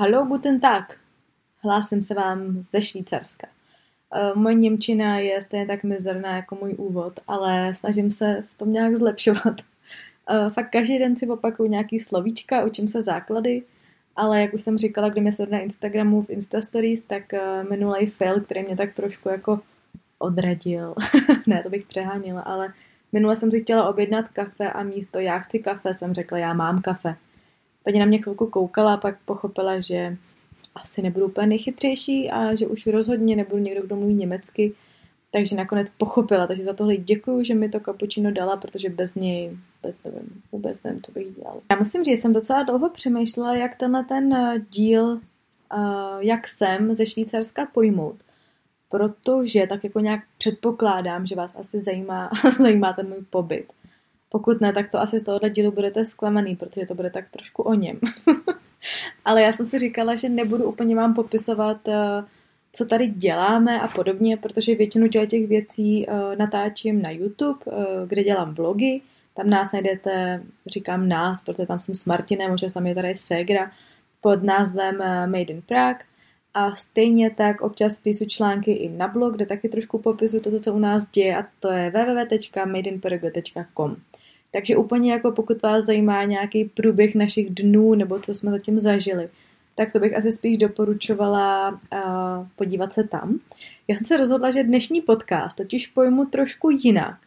Hallo, guten Tag. Hlásím se vám ze Švýcarska. Uh, moje Němčina je stejně tak mizerná jako můj úvod, ale snažím se v tom nějak zlepšovat. Uh, fakt každý den si opakuju nějaký slovíčka, učím se základy, ale jak už jsem říkala, když mě na Instagramu v Instastories, tak uh, minulý fail, který mě tak trošku jako odradil. ne, to bych přehánila, ale minule jsem si chtěla objednat kafe a místo já chci kafe jsem řekla, já mám kafe. Paní na mě chvilku koukala a pak pochopila, že asi nebudu úplně nejchytřejší a že už rozhodně nebudu někdo, kdo mluví německy. Takže nakonec pochopila, takže za tohle děkuju, že mi to kapučino dala, protože bez něj bez nevím, vůbec nevím, co bych dělala. Já musím říct, jsem docela dlouho přemýšlela, jak tenhle ten eh, díl, uh, jak jsem ze Švýcarska pojmout. Protože tak jako nějak předpokládám, že vás asi zajímá, zajímá ten můj pobyt. Pokud ne, tak to asi z tohohle dílu budete zklamaný, protože to bude tak trošku o něm. Ale já jsem si říkala, že nebudu úplně vám popisovat, eh, co tady děláme a podobně, protože většinu těch věcí eh, natáčím na YouTube, eh, kde dělám vlogy. Tam nás najdete, říkám nás, protože tam jsem s Martinem, možná tam je tady Segra, pod názvem Made in Prague. A stejně tak občas píšu články i na blog, kde taky trošku popisuju to, co u nás děje a to je www.madeinprague.com. Takže úplně jako pokud vás zajímá nějaký průběh našich dnů nebo co jsme zatím zažili, tak to bych asi spíš doporučovala uh, podívat se tam. Já jsem se rozhodla, že dnešní podcast totiž pojmu trošku jinak,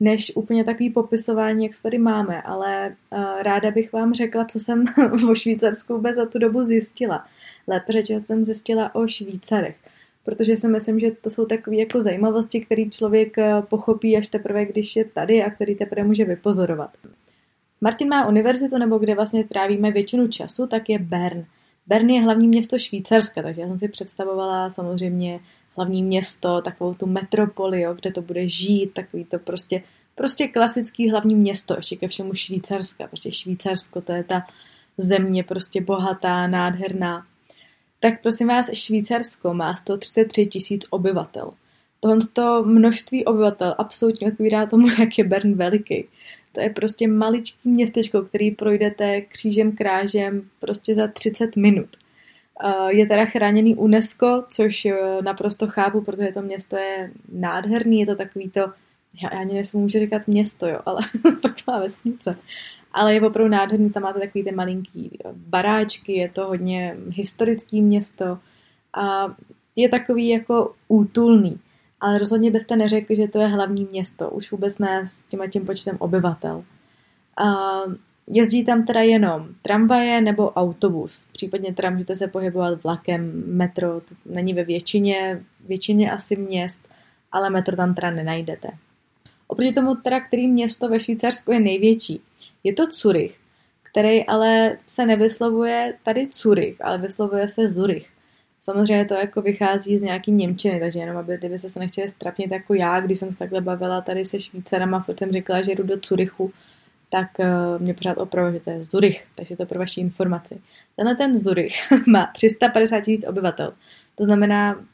než úplně takový popisování, jak tady máme, ale uh, ráda bych vám řekla, co jsem o Švýcarsku vůbec za tu dobu zjistila. Lépe řečeno jsem zjistila o Švýcarech protože si myslím, že to jsou takové jako zajímavosti, které člověk eh, pochopí až teprve, když je tady a který teprve může vypozorovat. Martin má univerzitu, nebo kde vlastně trávíme většinu času, tak je Bern. Bern je hlavní město Švýcarska, takže já jsem si představovala samozřejmě hlavní město, takovou tu metropoli, jo, kde to bude žít, takový to prostě, prostě klasický hlavní město, ještě ke všemu Švýcarska, prostě Švýcarsko, to je ta země prostě bohatá, nádherná tak prosím vás, Švýcarsko má 133 tisíc obyvatel. Tohle to množství obyvatel absolutně odpovídá tomu, jak je Bern veliký. To je prostě maličký městečko, který projdete křížem krážem prostě za 30 minut. Je teda chráněný UNESCO, což naprosto chápu, protože to město je nádherný, je to takový to, já ani nesmím můžu říkat město, jo, ale taková vesnice ale je opravdu nádherný, tam máte takový ty malinký baráčky, je to hodně historický město a je takový jako útulný, ale rozhodně byste neřekli, že to je hlavní město, už vůbec ne s tím tím počtem obyvatel. A jezdí tam teda jenom tramvaje nebo autobus, případně tram můžete se pohybovat vlakem, metro, to není ve většině, většině asi měst, ale metro tam teda nenajdete. Oproti tomu teda, který město ve Švýcarsku je největší, je to Zurich, který ale se nevyslovuje tady Zurich, ale vyslovuje se Zurich. Samozřejmě to jako vychází z nějaký Němčiny, takže jenom aby kdyby se nechtěli strapnit jako já, když jsem se takhle bavila tady se Švýcarama, furt jsem říkala, že jdu do Zurichu, tak uh, mě pořád opravdu, že to je Zurich, takže to pro vaši informaci. Tenhle ten Zurich má 350 tisíc obyvatel, to znamená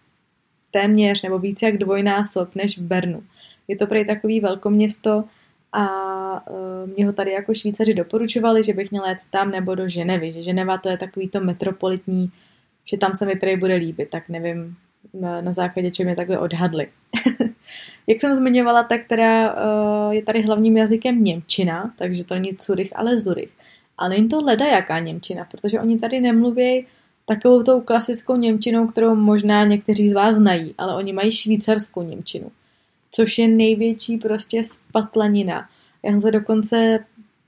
téměř nebo více jak dvojnásob než v Bernu. Je to prý takový velkoměsto, a uh, mě ho tady jako Švýcaři doporučovali, že bych měla jet tam nebo do Ženevy, že Ženeva to je takový to metropolitní, že tam se mi prý bude líbit, tak nevím na, základě čem mě takhle odhadli. Jak jsem zmiňovala, tak teda uh, je tady hlavním jazykem Němčina, takže to není Zurich, ale Zurich. Ale není to leda jaká Němčina, protože oni tady nemluví takovou tou klasickou Němčinou, kterou možná někteří z vás znají, ale oni mají švýcarskou Němčinu což je největší prostě spatlanina. Já jsem se dokonce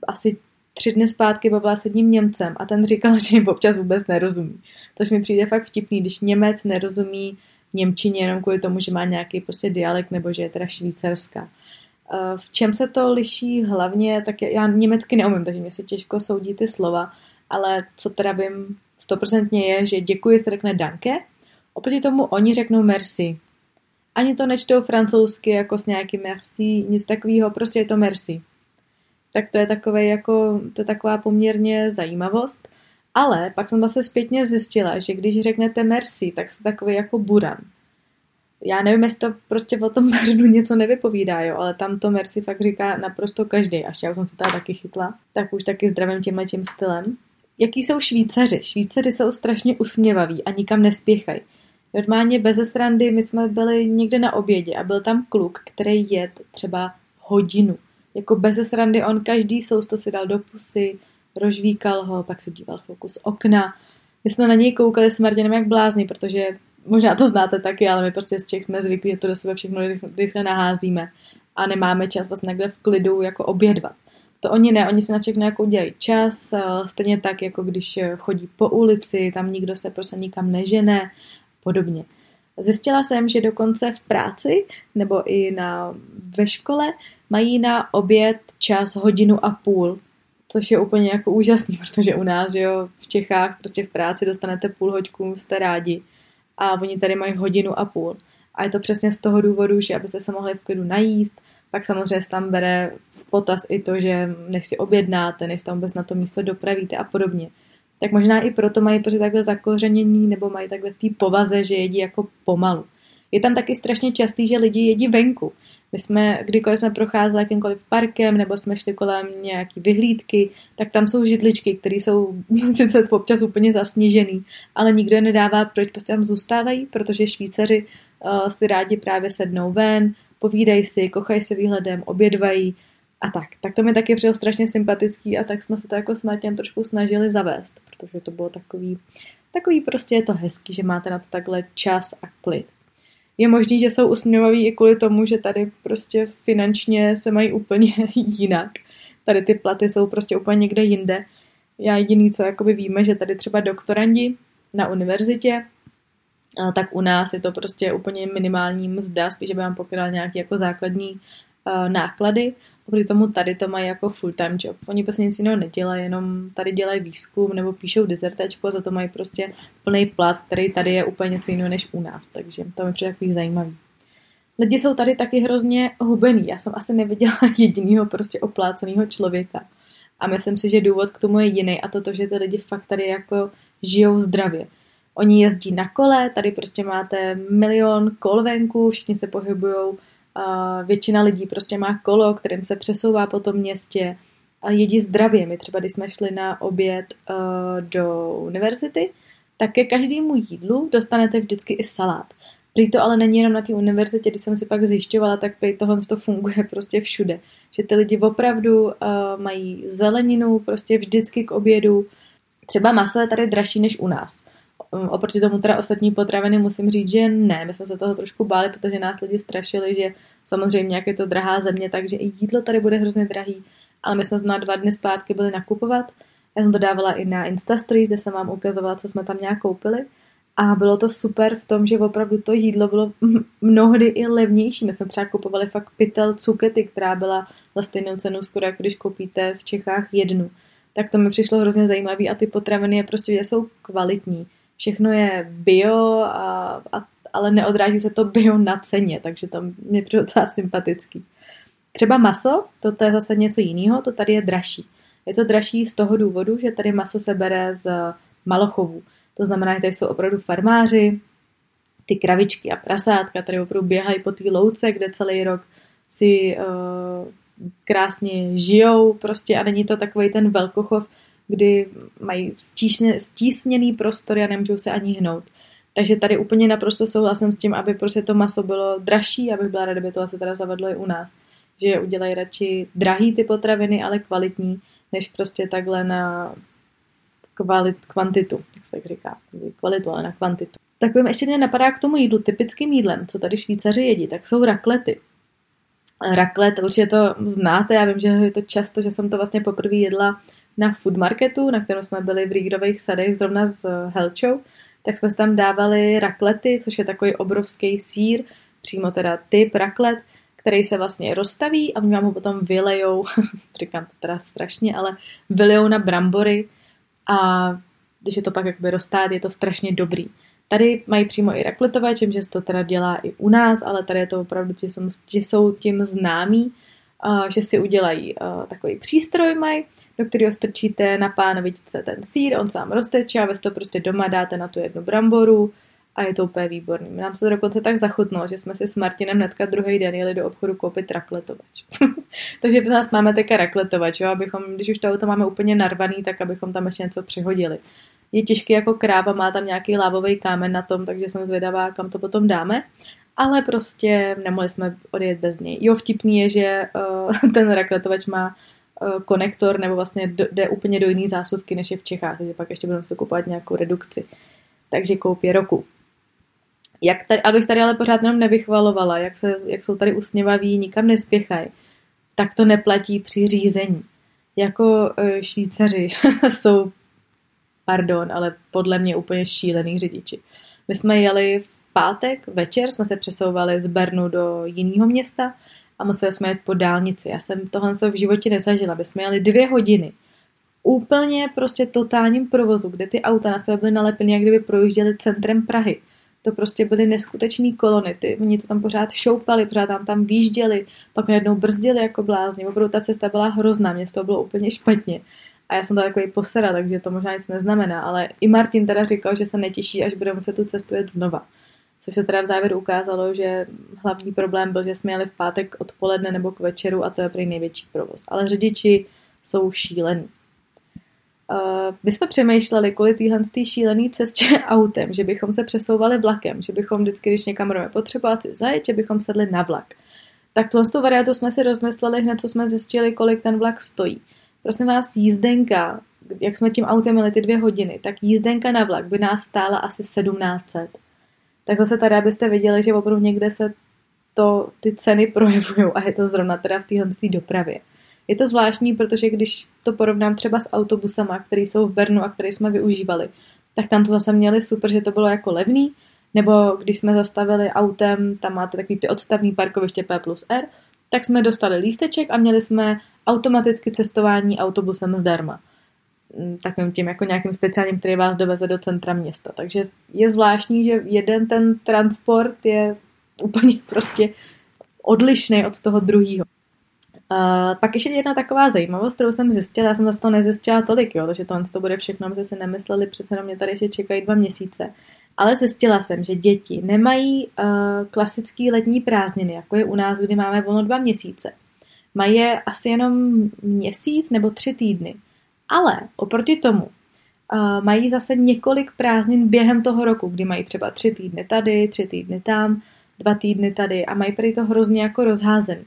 asi tři dny zpátky bavila s jedním Němcem a ten říkal, že jim občas vůbec nerozumí. Tož mi přijde fakt vtipný, když Němec nerozumí Němčině jenom kvůli tomu, že má nějaký prostě dialekt nebo že je teda švýcarská. Eh, v čem se to liší hlavně, tak já německy neumím, takže mě se těžko soudí ty slova, ale co teda vím stoprocentně je, že děkuji se řekne danke, oproti tomu oni řeknou merci. Ani to nečtou francouzsky jako s nějakým merci, nic takového, prostě je to merci. Tak to je takové jako, to je taková poměrně zajímavost. Ale pak jsem zase zpětně zjistila, že když řeknete merci, tak jste takový jako buran. Já nevím, jestli to prostě o tom Bernu něco nevypovídá, jo, ale tam to merci fakt říká naprosto každý. Až já jsem se tady taky chytla, tak už taky zdravím tímhle tím stylem. Jaký jsou Švýcaři? Švýcaři jsou strašně usměvaví a nikam nespěchají. Normálně bez srandy, my jsme byli někde na obědě a byl tam kluk, který jet třeba hodinu. Jako bez srandy on každý sousto si dal do pusy, rožvíkal ho, pak se díval chvilku z okna. My jsme na něj koukali s Martinem jak blázni, protože možná to znáte taky, ale my prostě z Čech jsme zvyklí, že to do sebe všechno rychle naházíme a nemáme čas vlastně někde v klidu jako obědvat. To oni ne, oni si na všechno jako udělají čas, stejně tak, jako když chodí po ulici, tam nikdo se prostě nikam nežene, podobně. Zjistila jsem, že dokonce v práci nebo i na, ve škole mají na oběd čas hodinu a půl, což je úplně jako úžasný, protože u nás, že jo, v Čechách prostě v práci dostanete půl hoďku, jste rádi a oni tady mají hodinu a půl. A je to přesně z toho důvodu, že abyste se mohli v klidu najíst, pak samozřejmě tam bere v potaz i to, že než si objednáte, než tam vůbec na to místo dopravíte a podobně. Tak možná i proto mají prostě takhle zakořenění nebo mají takhle v té povaze, že jedí jako pomalu. Je tam taky strašně častý, že lidi jedí venku. My jsme, kdykoliv jsme procházeli jakýmkoliv parkem nebo jsme šli kolem nějaký vyhlídky, tak tam jsou židličky, které jsou sice občas úplně zasněžený, ale nikdo je nedává, proč prostě tam zůstávají, protože Švýcaři uh, si rádi právě sednou ven, povídají si, kochají se výhledem, obědvají a tak. Tak to mi taky přijel strašně sympatický a tak jsme se to jako s Martinem trošku snažili zavést, protože to bylo takový, takový prostě je to hezký, že máte na to takhle čas a klid je možný, že jsou usměvaví i kvůli tomu, že tady prostě finančně se mají úplně jinak. Tady ty platy jsou prostě úplně někde jinde. Já jediný, co jakoby víme, že tady třeba doktorandi na univerzitě, tak u nás je to prostě úplně minimální mzda, spíš, že by vám pokryla nějaké jako základní náklady. Oproti tomu tady to mají jako full-time job. Oni prostě nic jiného nedělají, jenom tady dělají výzkum nebo píšou dizertačku a za to mají prostě plný plat, který tady je úplně něco jiného než u nás. Takže to mi přijde takový zajímavý. Lidi jsou tady taky hrozně hubený. Já jsem asi neviděla jediného prostě opláceného člověka. A myslím si, že důvod k tomu je jiný a to, to že ty lidi fakt tady jako žijou zdravě. Oni jezdí na kole, tady prostě máte milion kol venku, všichni se pohybují většina lidí prostě má kolo, kterým se přesouvá po tom městě a jedí zdravě. My třeba, když jsme šli na oběd uh, do univerzity, tak ke každému jídlu dostanete vždycky i salát. Prý to ale není jenom na té univerzitě, když jsem si pak zjišťovala, tak prý tohle to funguje prostě všude. Že ty lidi opravdu uh, mají zeleninu prostě vždycky k obědu. Třeba maso je tady dražší než u nás. Um, oproti tomu teda ostatní potraviny musím říct, že ne. My jsme se toho trošku báli, protože nás lidi strašili, že samozřejmě jak je to drahá země, takže i jídlo tady bude hrozně drahý. Ale my jsme na dva dny zpátky byli nakupovat. Já jsem to dávala i na Instastories, kde jsem vám ukazovala, co jsme tam nějak koupili. A bylo to super v tom, že opravdu to jídlo bylo mnohdy i levnější. My jsme třeba kupovali fakt pytel cukety, která byla za stejnou cenu skoro, jako když koupíte v Čechách jednu. Tak to mi přišlo hrozně zajímavé a ty potraviny je prostě jsou kvalitní všechno je bio, a, a, ale neodráží se to bio na ceně, takže to mě přijde docela sympatický. Třeba maso, to, to je zase něco jiného, to tady je dražší. Je to dražší z toho důvodu, že tady maso se bere z malochovů. To znamená, že tady jsou opravdu farmáři, ty kravičky a prasátka tady opravdu běhají po té louce, kde celý rok si uh, krásně žijou prostě a není to takový ten velkochov, kdy mají stísně, stísněný prostor a nemůžou se ani hnout. Takže tady úplně naprosto souhlasím s tím, aby prostě to maso bylo dražší, abych byla ráda, kdyby to asi teda zavedlo i u nás. Že udělají radši drahý ty potraviny, ale kvalitní, než prostě takhle na kvalit, kvantitu, jak se tak říká. Kvalitu, ale na kvantitu. Takovým ještě mě napadá k tomu jídlu, typickým jídlem, co tady Švýcaři jedí, tak jsou raklety. Raklet, určitě to znáte, já vím, že je to často, že jsem to vlastně poprvé jedla na food marketu, na kterém jsme byli v Rígrových sadech zrovna s eh, Helčou, tak jsme tam dávali raklety, což je takový obrovský sír, přímo teda typ raklet, který se vlastně rozstaví a oni vám ho potom vylejou, říkám to teda strašně, ale vylejou na brambory a když je to pak jakoby roztát, je to strašně dobrý. Tady mají přímo i rakletovač, že se to teda dělá i u nás, ale tady je to opravdu, že jsou, tím známí, uh, že si udělají uh, takový přístroj mají, do kterého strčíte na pánovičce ten sír, on sám rozteče a vy to prostě doma dáte na tu jednu bramboru a je to úplně výborný. Nám se to dokonce tak zachutnalo, že jsme si s Martinem hnedka druhý den jeli do obchodu koupit rakletovač. Takže pro nás máme také rakletovač, jo, abychom, když už to auto máme úplně narvaný, tak abychom tam ještě něco přihodili. Je těžký jako kráva, má tam nějaký lávový kámen na tom, takže jsem zvědavá, kam to potom dáme. Ale prostě nemohli jsme odjet bez něj. Jo, vtipný je, že uh, ten rakletovač má konektor, nebo vlastně jde úplně do jiný zásuvky, než je v Čechách, takže pak ještě budeme se kupovat nějakou redukci. Takže koupě roku jak tady, abych tady ale pořád jenom nevychvalovala, jak, se, jak jsou tady usměvaví, nikam nespěchají, tak to neplatí při řízení. Jako e, Švýcaři jsou, pardon, ale podle mě úplně šílený řidiči. My jsme jeli v pátek večer, jsme se přesouvali z Bernu do jiného města a museli jsme jet po dálnici. Já jsem tohle v životě nezažila. My jsme jeli dvě hodiny úplně prostě totálním provozu, kde ty auta na sebe byly nalepeny, jak kdyby projížděly centrem Prahy to prostě byly neskutečné kolony. Ty, oni to tam pořád šoupali, pořád tam tam výjížděli, pak najednou brzdili jako blázni. Opravdu ta cesta byla hrozná, mě to bylo úplně špatně. A já jsem to takový posera, takže to možná nic neznamená, ale i Martin teda říkal, že se netěší, až bude muset tu cestu jet znova. Což se teda v závěru ukázalo, že hlavní problém byl, že jsme jeli v pátek odpoledne nebo k večeru a to je prý největší provoz. Ale řidiči jsou šílení. Uh, my jsme přemýšleli kvůli téhle šílený cestě autem, že bychom se přesouvali vlakem, že bychom vždycky, když někam budeme potřebovat zajet, že bychom sedli na vlak. Tak tuhle tu variantu jsme si rozmysleli hned, co jsme zjistili, kolik ten vlak stojí. Prosím vás, jízdenka, jak jsme tím autem měli ty dvě hodiny, tak jízdenka na vlak by nás stála asi 1700. Tak zase tady, abyste viděli, že opravdu někde se to, ty ceny projevují a je to zrovna teda v téhle dopravě. Je to zvláštní, protože když to porovnám třeba s autobusama, které jsou v Bernu a které jsme využívali, tak tam to zase měli super, že to bylo jako levný, nebo když jsme zastavili autem, tam máte takový ty odstavní parkoviště P plus R, tak jsme dostali lísteček a měli jsme automaticky cestování autobusem zdarma. Takovým tím jako nějakým speciálním, který vás doveze do centra města. Takže je zvláštní, že jeden ten transport je úplně prostě odlišný od toho druhého. Uh, pak ještě jedna taková zajímavost, kterou jsem zjistila, já jsem zase to nezjistila tolik, jo, takže to, to bude všechno, aby si nemysleli, přece na mě tady ještě čekají dva měsíce. Ale zjistila jsem, že děti nemají uh, klasický letní prázdniny, jako je u nás, kdy máme volno dva měsíce. Mají je asi jenom měsíc nebo tři týdny. Ale oproti tomu uh, mají zase několik prázdnin během toho roku, kdy mají třeba tři týdny tady, tři týdny tam, dva týdny tady a mají prý to hrozně jako rozházený.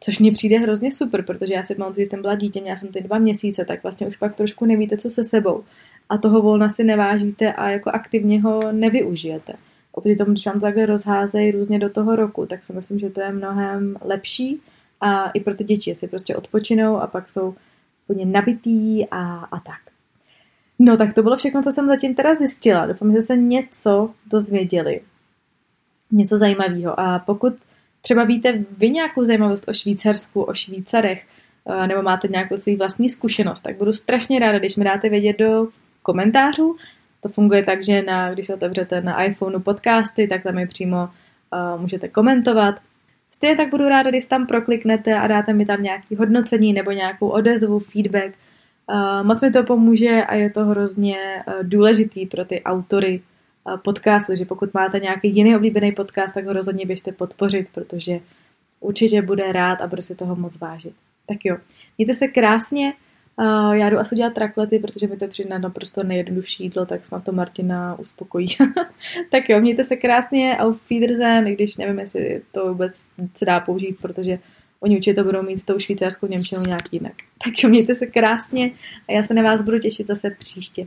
Což mi přijde hrozně super, protože já si pamatuju, že jsem byla dítě, měla jsem ty dva měsíce, tak vlastně už pak trošku nevíte, co se sebou. A toho volna si nevážíte a jako aktivně ho nevyužijete. Oproti tomu, když vám takhle rozházejí různě do toho roku, tak si myslím, že to je mnohem lepší a i pro ty děti si prostě odpočinou a pak jsou úplně nabitý a, a tak. No tak to bylo všechno, co jsem zatím teda zjistila. Doufám, že se něco dozvěděli. Něco zajímavého. A pokud Třeba víte vy nějakou zajímavost o Švýcarsku, o Švýcarech, eh, nebo máte nějakou svou vlastní zkušenost, tak budu strašně ráda, když mi dáte vědět do komentářů. To funguje tak, že na, když se otevřete na iPhoneu podcasty, tak tam je přímo uh, můžete komentovat. Stejně tak budu ráda, když tam prokliknete a dáte mi tam nějaký hodnocení nebo nějakou odezvu, feedback. Uh, moc mi to pomůže a je to hrozně uh, důležitý pro ty autory podcastu, že pokud máte nějaký jiný oblíbený podcast, tak ho rozhodně běžte podpořit, protože určitě bude rád a bude si toho moc vážit. Tak jo, mějte se krásně, já jdu asi dělat traklety, protože mi to přijde na naprosto nejjednodušší jídlo, tak snad to Martina uspokojí. tak jo, mějte se krásně, auf Wiedersehen, když nevím, jestli to vůbec se dá použít, protože oni určitě to budou mít s tou švýcarskou Němčinou nějak jinak. Tak jo, mějte se krásně a já se na vás budu těšit zase příště.